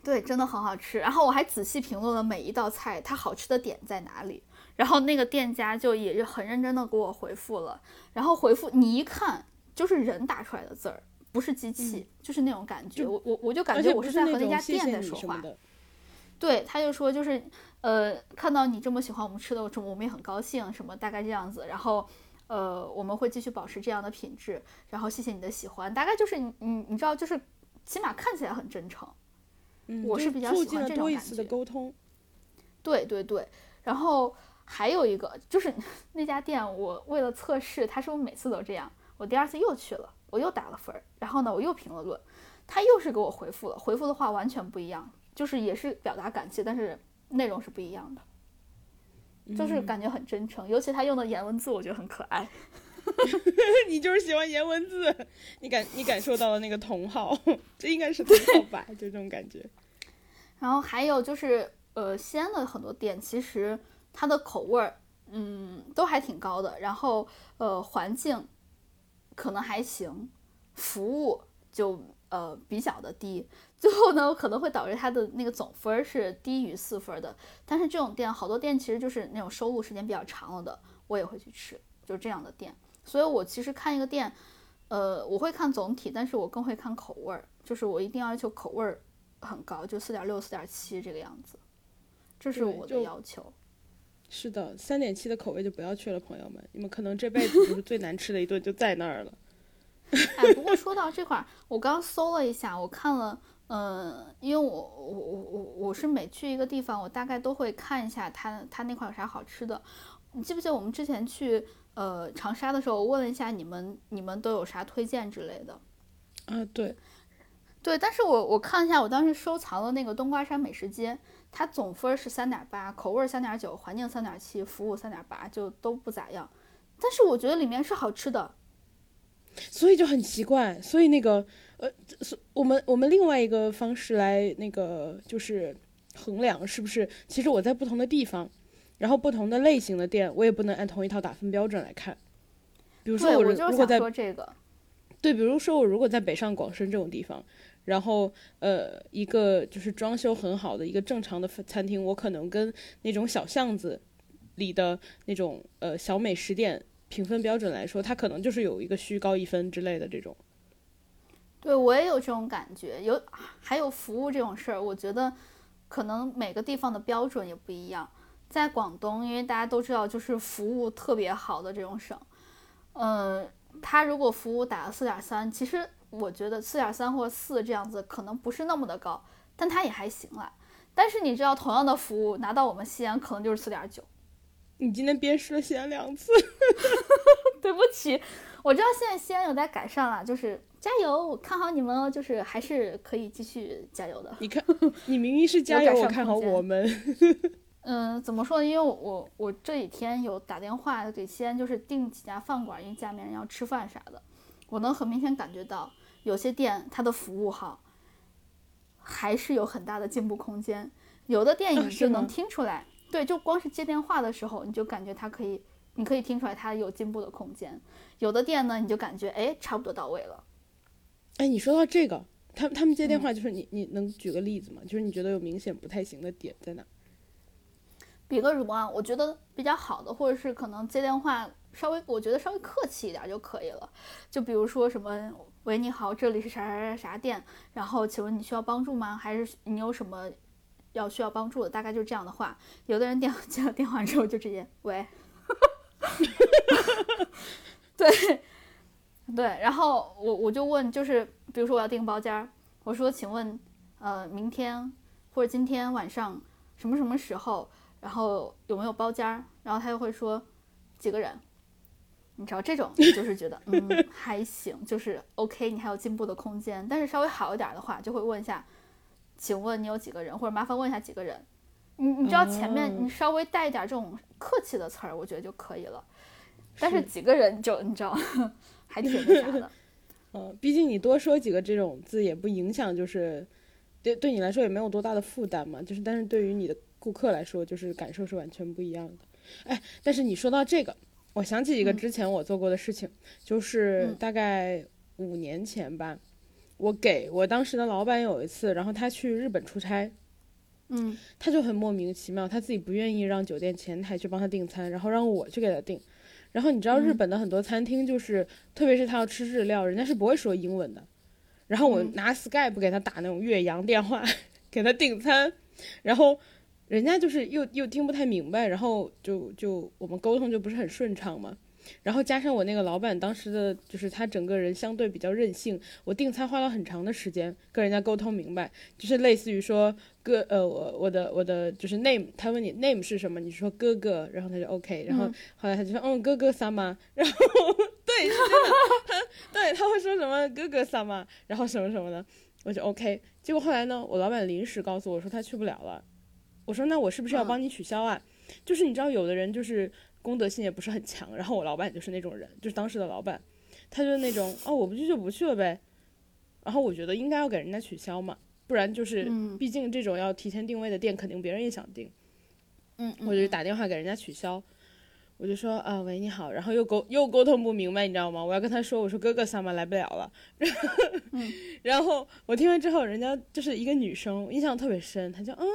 对，真的很好吃。然后我还仔细评论了每一道菜，它好吃的点在哪里。然后那个店家就也是很认真的给我回复了，然后回复你一看就是人打出来的字儿，不是机器，就是那种感觉。我我我就感觉我是在和那家店在说话。对，他就说就是，呃，看到你这么喜欢我们吃的，我我们也很高兴，什么大概这样子。然后，呃，我们会继续保持这样的品质。然后谢谢你的喜欢，大概就是你你你知道，就是起码看起来很真诚。嗯，我是比较喜欢这种感觉。沟通。对对对，然后还有一个就是那家店，我为了测试，他是不是每次都这样，我第二次又去了，我又打了分儿，然后呢，我又评了论，他又是给我回复了，回复的话完全不一样。就是也是表达感谢，但是内容是不一样的，就是感觉很真诚，尤其他用的颜文字，我觉得很可爱。你就是喜欢颜文字，你感你感受到了那个同好，这应该是同好吧？就这种感觉。然后还有就是，呃，西安的很多店其实它的口味儿，嗯，都还挺高的。然后，呃，环境可能还行，服务就呃比较的低。最后呢，可能会导致它的那个总分是低于四分的。但是这种店，好多店其实就是那种收录时间比较长了的。我也会去吃，就是这样的店。所以我其实看一个店，呃，我会看总体，但是我更会看口味儿，就是我一定要求口味儿很高，就四点六、四点七这个样子，这是我的要求。是的，三点七的口味就不要去了，朋友们，你们可能这辈子就是最难吃的一顿就在那儿了。哎，不过说到这块儿，我刚搜了一下，我看了，嗯、因为我我我我我是每去一个地方，我大概都会看一下它它那块有啥好吃的。你记不记得我们之前去呃长沙的时候，我问了一下你们你们都有啥推荐之类的？啊，对，对，但是我我看了一下，我当时收藏的那个冬瓜山美食街，它总分是三点八，口味三点九，环境三点七，服务三点八，就都不咋样。但是我觉得里面是好吃的，所以就很奇怪，所以那个呃，是我们我们另外一个方式来那个就是衡量是不是，其实我在不同的地方，然后不同的类型的店，我也不能按同一套打分标准来看。比如说对我如如果在说这个。对，比如说我如果在北上广深这种地方，然后呃一个就是装修很好的一个正常的餐厅，我可能跟那种小巷子里的那种呃小美食店评分标准来说，它可能就是有一个虚高一分之类的这种。对我也有这种感觉，有还有服务这种事儿，我觉得可能每个地方的标准也不一样。在广东，因为大家都知道，就是服务特别好的这种省，嗯，他如果服务打了四点三，其实我觉得四点三或四这样子可能不是那么的高，但他也还行啦。但是你知道，同样的服务拿到我们西安可能就是四点九。你今天鞭尸了西安两次，对不起，我知道现在西安有在改善了，就是加油，我看好你们哦，就是还是可以继续加油的。你看，你明明是加油，我看好我们。嗯，怎么说呢？因为我我我这几天有打电话给西安，就是订几家饭馆，因为家里面人要吃饭啥的，我能很明显感觉到有些店它的服务好，还是有很大的进步空间。有的店啊你就能听出来，对，就光是接电话的时候，你就感觉它可以，你可以听出来它有进步的空间。有的店呢，你就感觉哎，差不多到位了。哎，你说到这个，他他们接嗯电话就是你，你能举个例子吗？就是你觉得有明显不太行的点在哪？比个什么啊？我觉得比较好的，或者是可能接电话稍微，我觉得稍微客气一点就可以了。就比如说什么“喂，你好，这里是啥啥啥啥店，然后请问你需要帮助吗？还是你有什么要需要帮助的？”大概就是这样的话。有的人电接了电话之后就直接“喂”，对对，然后我我就问，就是比如说我要订包间儿，我说请问呃明天或者今天晚上什么什么时候？然后有没有包间儿？然后他又会说几个人，你知道这种就是觉得嗯还行，就是 OK，你还有进步的空间。但是稍微好一点的话，就会问一下，请问你有几个人，或者麻烦问一下几个人。你你知道前面你稍微带一点这种客气的词儿，我觉得就可以了。但是几个人就你知道，还挺那啥的。嗯，毕竟你多说几个这种字也不影响，就是对对你来说也没有多大的负担嘛。就是但是对于你的顾客来说，就是感受是完全不一样的。哎，但是你说到这个，我想起一个嗯之前我做过的事情，就是嗯大概五年前吧，我给我当时的老板有一次，然后他去日本出差，嗯他就很莫名其妙，他自己不愿意让酒店前台去帮他订餐，然后让我去给他订。然后你知道日嗯本的很多餐厅就是，特别是他要吃日料，人家是不会说英文的。然后我嗯拿 Skype 给他打那种越洋电话，给他订餐，然后人家就是又又听不太明白，然后就就我们沟通就不是很顺畅嘛。然后加上我那个老板当时的就是他整个人相对比较任性，我订餐花了很长的时间跟人家沟通明白，就是类似于说哥呃我我的我的就是 name，他问你 name 是什么，你说哥哥，然后他就 OK，然后嗯后来他就说嗯哥哥萨玛，然后 对是真的，他对他会说什么哥哥萨玛，然后什么什么的，我就 OK。结果后来呢，我老板临时告诉我说他去不了了，我说那我是不是要嗯帮你取消啊？就是你知道有的人就是公德心也不是很强，然后我老板就是那种人，就是当时的老板，他就是那种哦我不去就不去了呗，然后我觉得应该要给人家取消嘛，不然就是嗯毕竟这种要提前定位的店，肯定别人也想订，嗯，我就打电话给人家取消。我就说啊，喂，你好，然后又沟又沟通不明白，你知道吗？我要跟他说，我说哥哥萨玛来不了了，嗯然后我听完之后，人家就是一个女生，印象特别深，她就嗯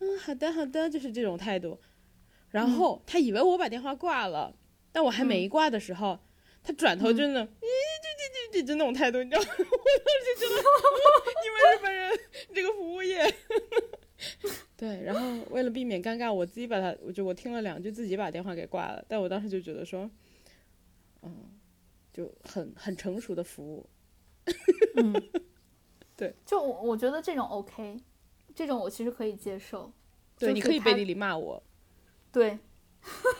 嗯好的好的，就是这种态度。然后他以为我把电话挂了，但我还没挂的时候，他转头就那，咦，就就就就那种态度，你知道吗？我当时就觉得，你们日本人这个服务业，对，然后为了避免尴尬，我自己把他，我就我听了两句，自己把电话给挂了。但我当时就觉得说，嗯，就很很成熟的服务。嗯，对，就我我觉得这种 OK，这种我其实可以接受。对，你可以背地里骂我。对，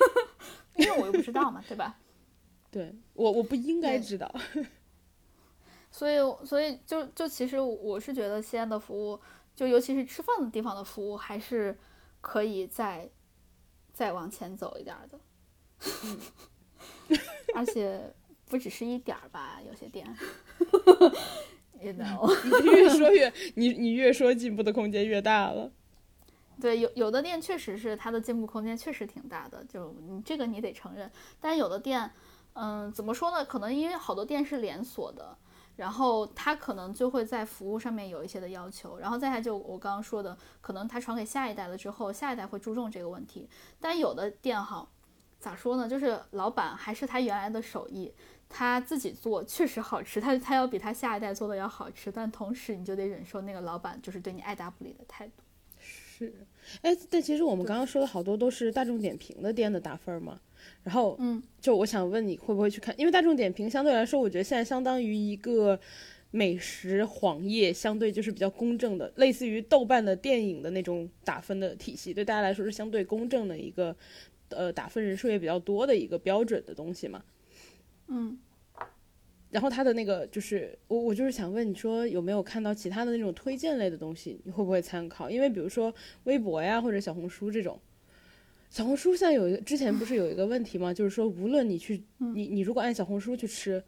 因为我又不知道嘛，对吧？对我我不应该知道。所以，所以就就其实我是觉得西安的服务，就尤其是吃饭的地方的服务，还是可以再再往前走一点儿的。而且不只是一点儿吧，有些店，you know，你越说越你你越说进步的空间越大了。对，有有的店确实是它的进步空间确实挺大的，就你这个你得承认。但有的店，嗯，怎么说呢？可能因为好多店是连锁的，然后它可能就会在服务上面有一些的要求，然后再下就我刚刚说的，可能它传给下一代了之后，下一代会注重这个问题。但有的店哈，咋说呢？就是老板还是他原来的手艺，他自己做确实好吃，他他要比他下一代做的要好吃，但同时你就得忍受那个老板就是对你爱答不理的态度。是，哎，但其实我们刚刚说的好多都是大众点评的店的打分嘛。然后，嗯，就我想问你会不会去看？因为大众点评相对来说，我觉得现在相当于一个美食黄页，相对就是比较公正的，类似于豆瓣的电影的那种打分的体系，对大家来说是相对公正的一个，呃，打分人数也比较多的一个标准的东西嘛。嗯。然后他的那个就是我我就是想问你说有没有看到其他的那种推荐类的东西，你会不会参考？因为比如说微博呀或者小红书这种，小红书现在有一个之前不是有一个问题吗？就是说无论你去你你如果按小红书去吃，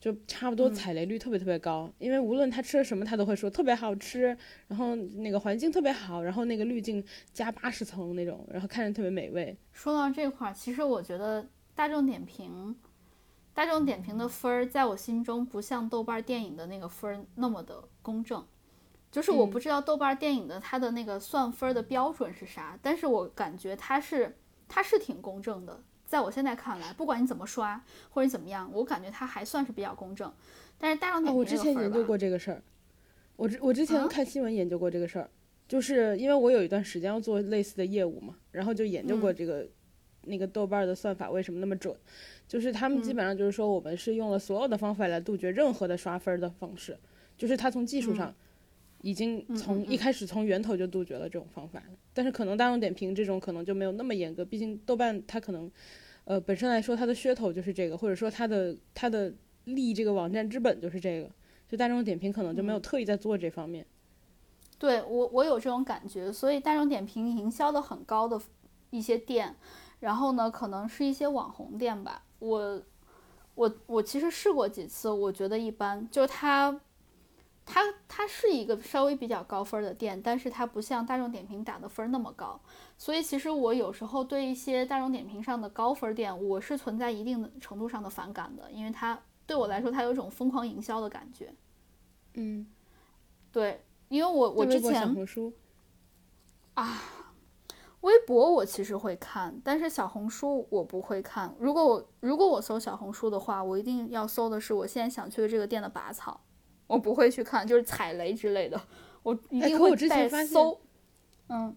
就差不多踩雷率特别特别高，因为无论他吃了什么，他都会说特别好吃，然后那个环境特别好，然后那个滤镜加八十层那种，然后看着特别美味。说到这块儿，其实我觉得大众点评，大众点评的分儿在我心中不像豆瓣电影的那个分儿那么的公正。就是我不知道豆瓣电影的它的那个算分儿的标准是啥，但是我感觉它是它是挺公正的。在我现在看来，不管你怎么刷或者怎么样，我感觉它还算是比较公正。但是大众哦，点我之评这个分儿吧，前研究过这个事儿，我之我之前啊看新闻研究过这个事儿，就是因为我有一段时间要做类似的业务嘛，然后就研究嗯过这个、那个豆瓣儿的算法为什么那么准，就是他们基嗯本上就是说我们是用了所有的方法来杜绝任何的刷分儿的方式，就是他从技术上已经嗯从嗯一开始从源头就杜绝了这种方法，但是可能大众点评这种可能就没有那么严格，毕竟豆瓣它可能。呃，本身来说，它的噱头就是这个，或者说它的它的立这个网站之本就是这个，就大众点评可能就没有特意在做这方面。对我，我有这种感觉，所以大众点评营销的很高的一些店，然后呢，可能是一些网红店吧。我，我，我其实试过几次，我觉得一般，就是它，它，它是一个稍微比较高分儿的店，但是它不像大众点评打的分儿那么高。所以其实我有时候对一些大众点评上的高分儿店，我是存在一定的程度上的反感的，因为它对我来说，它有一种疯狂营销的感觉。嗯，对，因为我我之前红书，微博我其实会看，但是小红书我不会看。如果我如果我搜小红书的话，我一定要搜的是我现在想去的这个店的拔草，我不会去看就是踩雷之类的，我一定会哎可我之前带发现搜。嗯，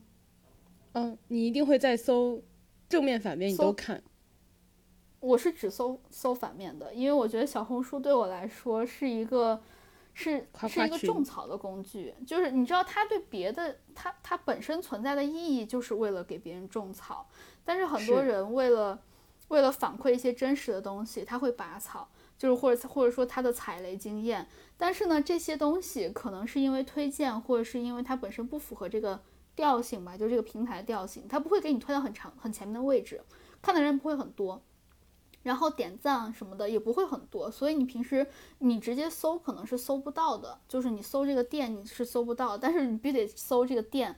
嗯，你一定会在搜正面、反面你都看。我是只搜搜反面的，因为我觉得小红书对我来说是一个是是一个种草的工具，就是你知道它对别的它它本身存在的意义就是为了给别人种草，但是很多人为了为了反馈一些真实的东西，他会拔草，就是或者或者说他的踩雷经验，但是呢这些东西可能是因为推荐或者是因为它本身不符合这个调性吧，就这个平台的调性，它不会给你推到很长很前面的位置，看的人不会很多。然后点赞什么的也不会很多，所以你平时你直接搜可能是搜不到的，就是你搜这个店你是搜不到，但是你必须得搜这个店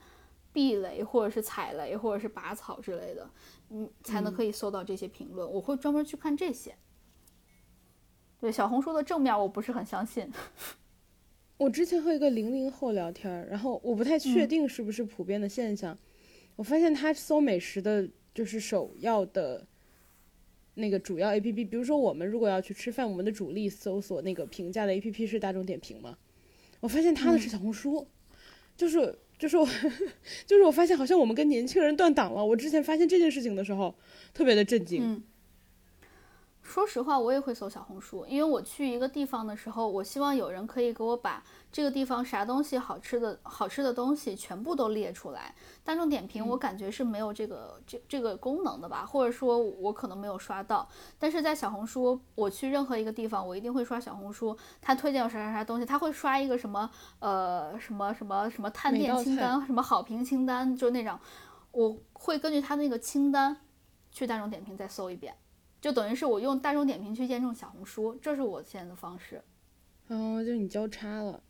避雷或者是踩雷或者是拔草之类的，你才能可以搜到这些评论。我会专门去看这些。对小红书的正面我不是很相信，我之前和一个零零后聊天，然后我不太确嗯定是不是普遍的现象，我发现他搜美食的就是首要的那个主要 A P P，比如说我们如果要去吃饭，我们的主力搜索那个评价的 A P P 是大众点评嘛，我发现他的是小红书，就是就是我 就是我发现好像我们跟年轻人断档了。我之前发现这件事情的时候，特别的震惊。嗯，说实话，我也会搜小红书，因为我去一个地方的时候，我希望有人可以给我把。这个地方啥东西好吃的好吃的东西全部都列出来。大众点评我感觉是没有这个这这个功能的吧，或者说我可能没有刷到。但是在小红书，我去任何一个地方，我一定会刷小红书，他推荐有啥啥啥东西，他会刷一个什么呃什么什么什么探店清单，什么好评清单，就那种，我会根据他那个清单去大众点评再搜一遍，就等于是我用大众点评去验证小红书，这是我现在的方式。哦，就是你交叉了。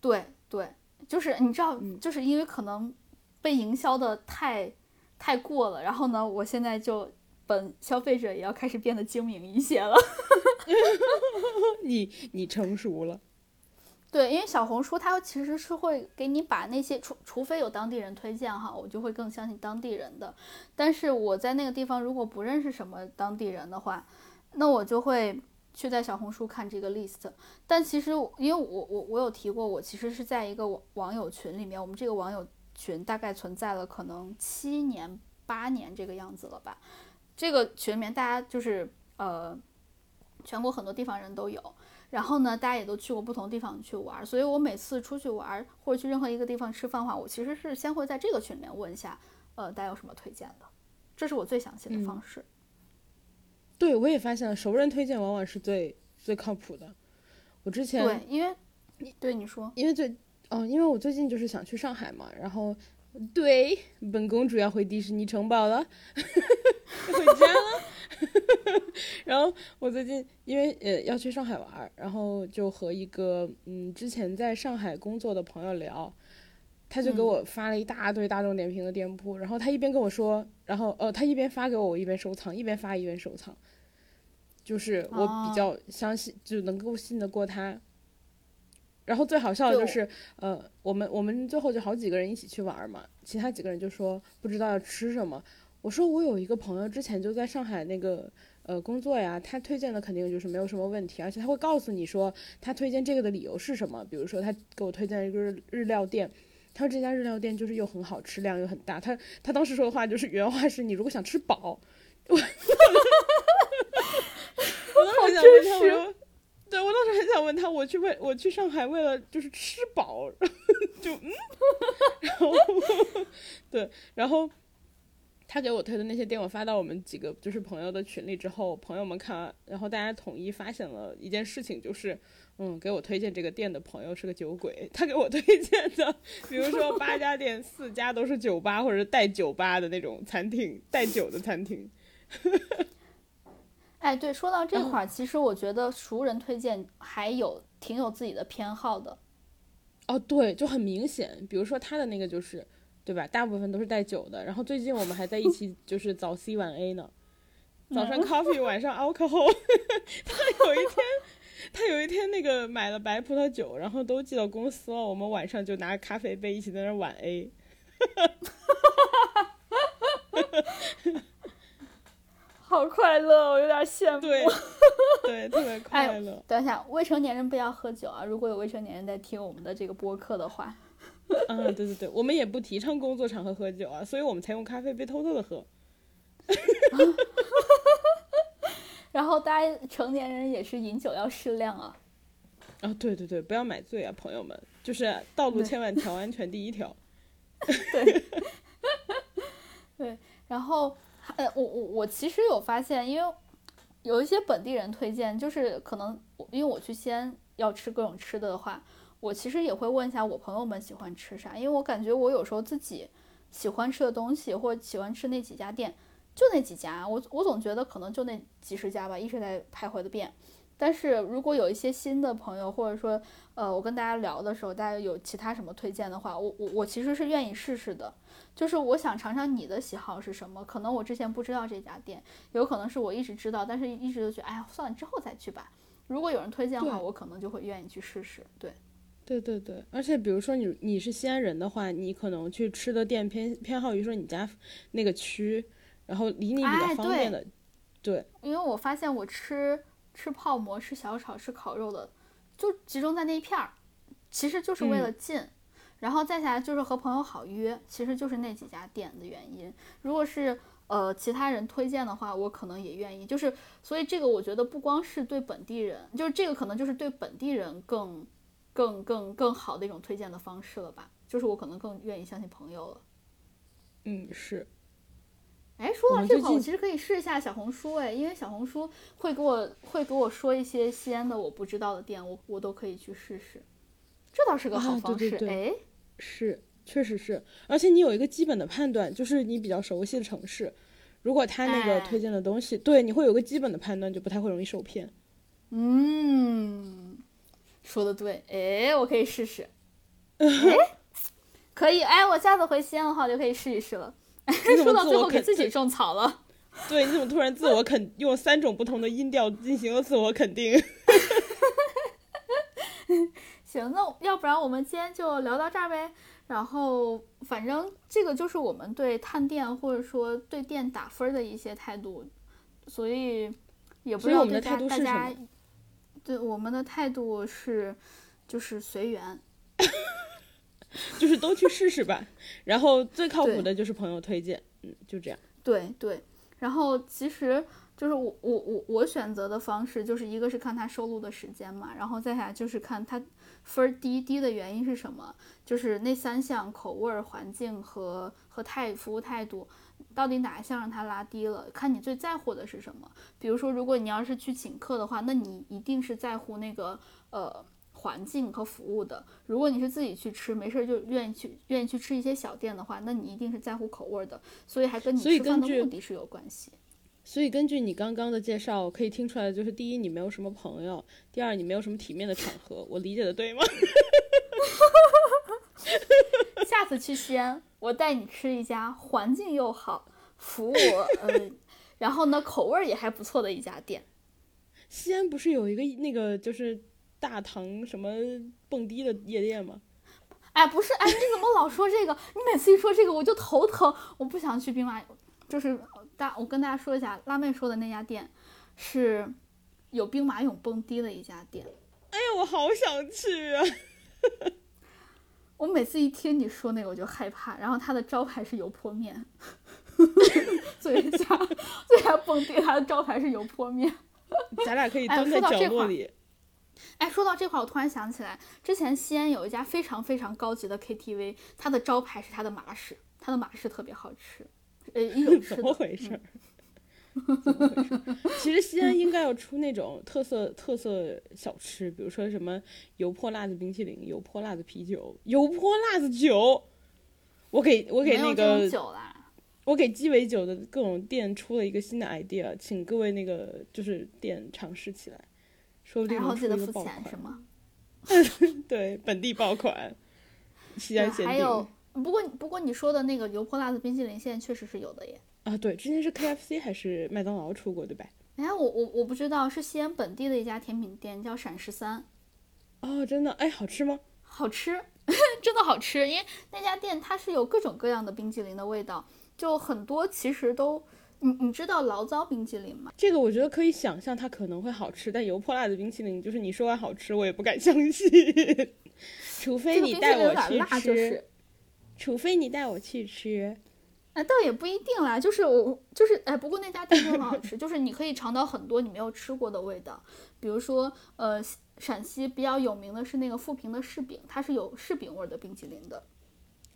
对对，就是你知道，就是因为可能被营销的太太过了，然后呢，我现在就本消费者也要开始变得精明一些了。你你成熟了。对，因为小红书它其实是会给你把那些除除非有当地人推荐哈，我就会更相信当地人的。但是我在那个地方如果不认识什么当地人的话，那我就会。去在小红书看这个 list，但其实因为我我我有提过，我其实是在一个网网友群里面，我们这个网友群大概存在了可能七年八年这个样子了吧。这个群里面大家就是呃，全国很多地方人都有，然后呢，大家也都去过不同地方去玩，所以我每次出去玩或者去任何一个地方吃饭的话，我其实是先会在这个群里面问一下，呃，大家有什么推荐的，这是我最详细的方式。对，我也发现了，熟人推荐往往是最最靠谱的。我之前对，因为对你说，因为最哦，因为我最近就是想去上海嘛，然后对，本公主要回迪士尼城堡了，回家了。然后我最近因为呃要去上海玩，然后就和一个嗯之前在上海工作的朋友聊，他就给我发了一大堆大众点评的店铺，然后他一边跟我说，然后呃他一边发给我，我一边收藏，一边发一边收藏。就是我比较相信，就能够信得过他。然后最好笑的就是，呃，我们我们最后就好几个人一起去玩嘛，其他几个人就说不知道要吃什么。我说我有一个朋友之前就在上海那个呃工作呀，他推荐的肯定就是没有什么问题，而且他会告诉你说他推荐这个的理由是什么。比如说他给我推荐一个日日料店，他说这家日料店就是又很好吃，量又很大。他他当时说的话就是原话是你如果想吃饱，我。我 当时很想问他，对我当时很想问他，我去为我去上海为了就是吃饱，就嗯，然后对，然后他给我推的那些店，我发到我们几个就是朋友的群里之后，朋友们看完，然后大家统一发现了一件事情，就是嗯，给我推荐这个店的朋友是个酒鬼，他给我推荐的，比如说八家店四家都是酒吧或者带酒吧的那种餐厅，带酒的餐厅。哎，对，说到这块儿，其实我觉得熟人推荐还有挺有自己的偏好的。哦，对，就很明显，比如说他的那个就是，对吧？大部分都是带酒的。然后最近我们还在一 起，就是早 C 晚 A 呢，早上 coffee，晚上 alcohol。他有一天，他有一天那个买了白葡萄酒，然后都寄到公司了。我们晚上就拿咖啡杯一起在那晚 A。好快乐，我有点羡慕。对，对，特别快乐。等一下，未成年人不要喝酒啊！如果有未成年人在听我们的这个播客的话，嗯，对对对，我们也不提倡工作场合喝酒啊，所以我们才用咖啡杯偷偷的喝。然后大家成年人也是饮酒要适量啊。啊，对对对，不要买醉啊，朋友们，就是道路千万条，安全第一条。对，对，然后。呃，我我我其实有发现，因为有一些本地人推荐，就是可能因为我去西安要吃各种吃的的话，我其实也会问一下我朋友们喜欢吃啥，因为我感觉我有时候自己喜欢吃的东西或喜欢吃那几家店，就那几家，我我总觉得可能就那几十家吧，一直在徘徊的变。但是如果有一些新的朋友，或者说，呃，我跟大家聊的时候，大家有其他什么推荐的话，我我我其实是愿意试试的。就是我想尝尝你的喜好是什么，可能我之前不知道这家店，有可能是我一直知道，但是一直都觉得，哎呀，算了，之后再去吧。如果有人推荐的话，我可能就会愿意去试试。对，对对对。而且比如说你你是西安人的话，你可能去吃的店偏偏好于说你家那个区，然后离你比较方便的。对，因为我发现我吃吃泡馍、吃小炒、吃烤肉的，就集中在那一片儿，其实就是为了近。然后再下来就是和朋友好约，其实就是那几家店的原因。如果是呃其他人推荐的话，我可能也愿意。就是所以这个我觉得不光是对本地人，就是这个可能就是对本地人更更更更好的一种推荐的方式了吧。就是我可能更愿意相信朋友了。嗯，是。哎，说到这块，我其实可以试一下小红书哎，因为小红书会给我会给我说一些西安的我不知道的店，我我都可以去试试。这倒是个好方式，对对哎。是，确实是，而且你有一个基本的判断，就是你比较熟悉的城市，如果他那个哎推荐的东西，对，你会有个基本的判断，就不太会容易受骗。嗯，说的对，哎，我可以试试，哎，可以，哎，我下次回西安的话，我就可以试一试了。你怎说到最么自我肯后给自己种草了，对，你怎么突然自我肯用三种不同的音调进行了自我肯定？行，那要不然我们今天就聊到这儿呗。然后，反正这个就是我们对探店或者说对店打分的一些态度，所以也不知道我们的对大态度是什大家，对我们的态度是就是随缘。就是都去试试吧。然后最靠谱的就是朋友推荐，嗯，就这样。对对，然后其实就是我我我我选择的方式，就是一个是看他收录的时间嘛，然后再下来就是看他分儿低低的原因是什么，就是那三项口味、环境和和态服务态度，到底哪一项让他拉低了？看你最在乎的是什么。比如说，如果你要是去请客的话，那你一定是在乎那个呃。环境和服务的，如果你是自己去吃，没事儿就愿意去愿意去吃一些小店的话，那你一定是在乎口味儿的，所以还跟你吃饭的目的是有关系。所以根据你刚刚的介绍，可以听出来，就是第一，你没有什么朋友；第二，你没有什么体面的场合。我理解的对吗？下次去西安，我带你吃一家环境又好、服务呃，然后呢口味儿也还不错的一家店。西安不是有一个那个就是大唐什么蹦迪的夜店吗？哎，不是，哎，你怎么老说这个？你每次一说这个我就头疼，我不想去兵马，就是大，我跟大家说一下，辣妹说的那家店是有兵马俑蹦迪的一家店。哎呀，我好想去啊！我每次一听你说那个我就害怕，然后它的招牌是油泼面，最一家最佳蹦迪，它的招牌是油泼面。咱俩可以哎蹲在角落里。哎，说到这块，我突然想起来，之前西安有一家非常非常高级的 KTV，它的招牌是它的麻食，它的麻食特别好吃，呃，一种吃 怎么。回事儿？怎么回事？其实西安应该要出那种特色特色小吃，比如说什么油泼辣子冰淇淋、油泼辣子啤酒、油泼辣子酒。我给我给那个酒啦，我给鸡尾酒的各种店出了一个新的 idea，请各位那个就是店尝试起来，说不定然后能出一个爆记得付钱是。吗？对，本地爆款，西，安限定还有，不过不过你说的那个油泼辣子冰淇淋，现在确实是有的耶。啊！对，之前是 KFC 还是麦当劳出过，对吧？哎，我我我不知道，是西安本地的一家甜品店，叫闪十三。哦，真的，哎，好吃吗？好吃，真的好吃。因为那家店它是有各种各样的冰淇淋的味道，就很多其实都，你你知道醪糟冰淇淋吗？这个我觉得可以想象它可能会好吃，但油泼辣子冰淇淋就是你说完好吃，我也不敢相信，除非你带我去吃，就是。除非你带我去吃。啊，倒也不一定啦，就是我就是哎，不过那家店真的很好吃，就是你可以尝到很多你没有吃过的味道，比如说呃，陕西比较有名的是那个富平的柿饼，它是有柿饼味儿的冰淇淋的。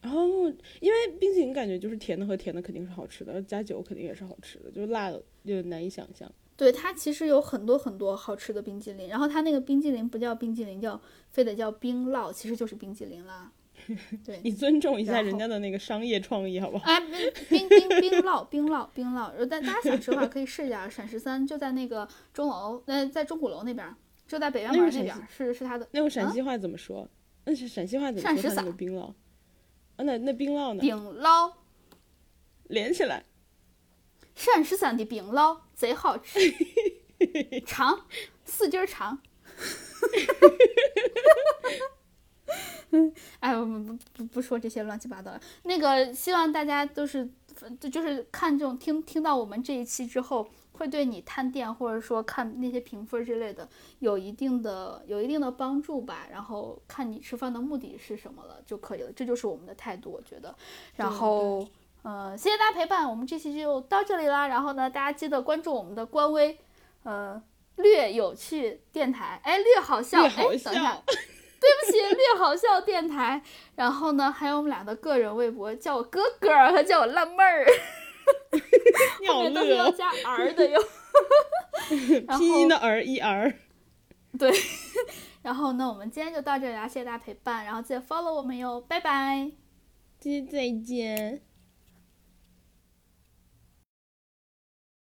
然后，因为冰淇淋感觉就是甜的和甜的肯定是好吃的，加酒肯定也是好吃的，就是辣的就难以想象。对，它其实有很多很多好吃的冰激凌，然后它那个冰激凌不叫冰激凌，叫非得叫冰酪，其实就是冰激凌啦。对，你尊重一下人家的那个商业创意好不好？哎，冰冰冰冰酪，冰酪，冰酪。呃但大家想吃的话，可以试一下。陕十三就在那个钟楼，呃，在钟鼓楼那边，就在北院门那边儿，是是它的那用陕西话怎么说？那是陕西话怎么说它那陕十三个冰酪？啊，那那冰酪呢？饼酪，连起来。陕十三的饼酪贼好吃，长，四斤儿长。哎，我们不不不说这些乱七八糟的。那个，希望大家都是，就就是看这种听听到我们这一期之后，会对你探店或者说看那些评分之类的有一定的有一定的帮助吧。然后看你吃饭的目的是什么了就可以了，这就是我们的态度，我觉得。然后，呃，谢谢大家陪伴，我们这期就到这里啦。然后呢，大家记得关注我们的官微，呃，略有趣电台，哎，略好笑，哎，等一下，对不起，略好笑电台。然后呢，还有我们俩的个人微博，叫我哥哥和叫我辣妹儿。后面都是要加儿的哟，拼音的儿一儿，对。然后呢，我们今天就到这里啦，谢谢大家陪伴，然后记得 follow 我们哟，拜拜，再见。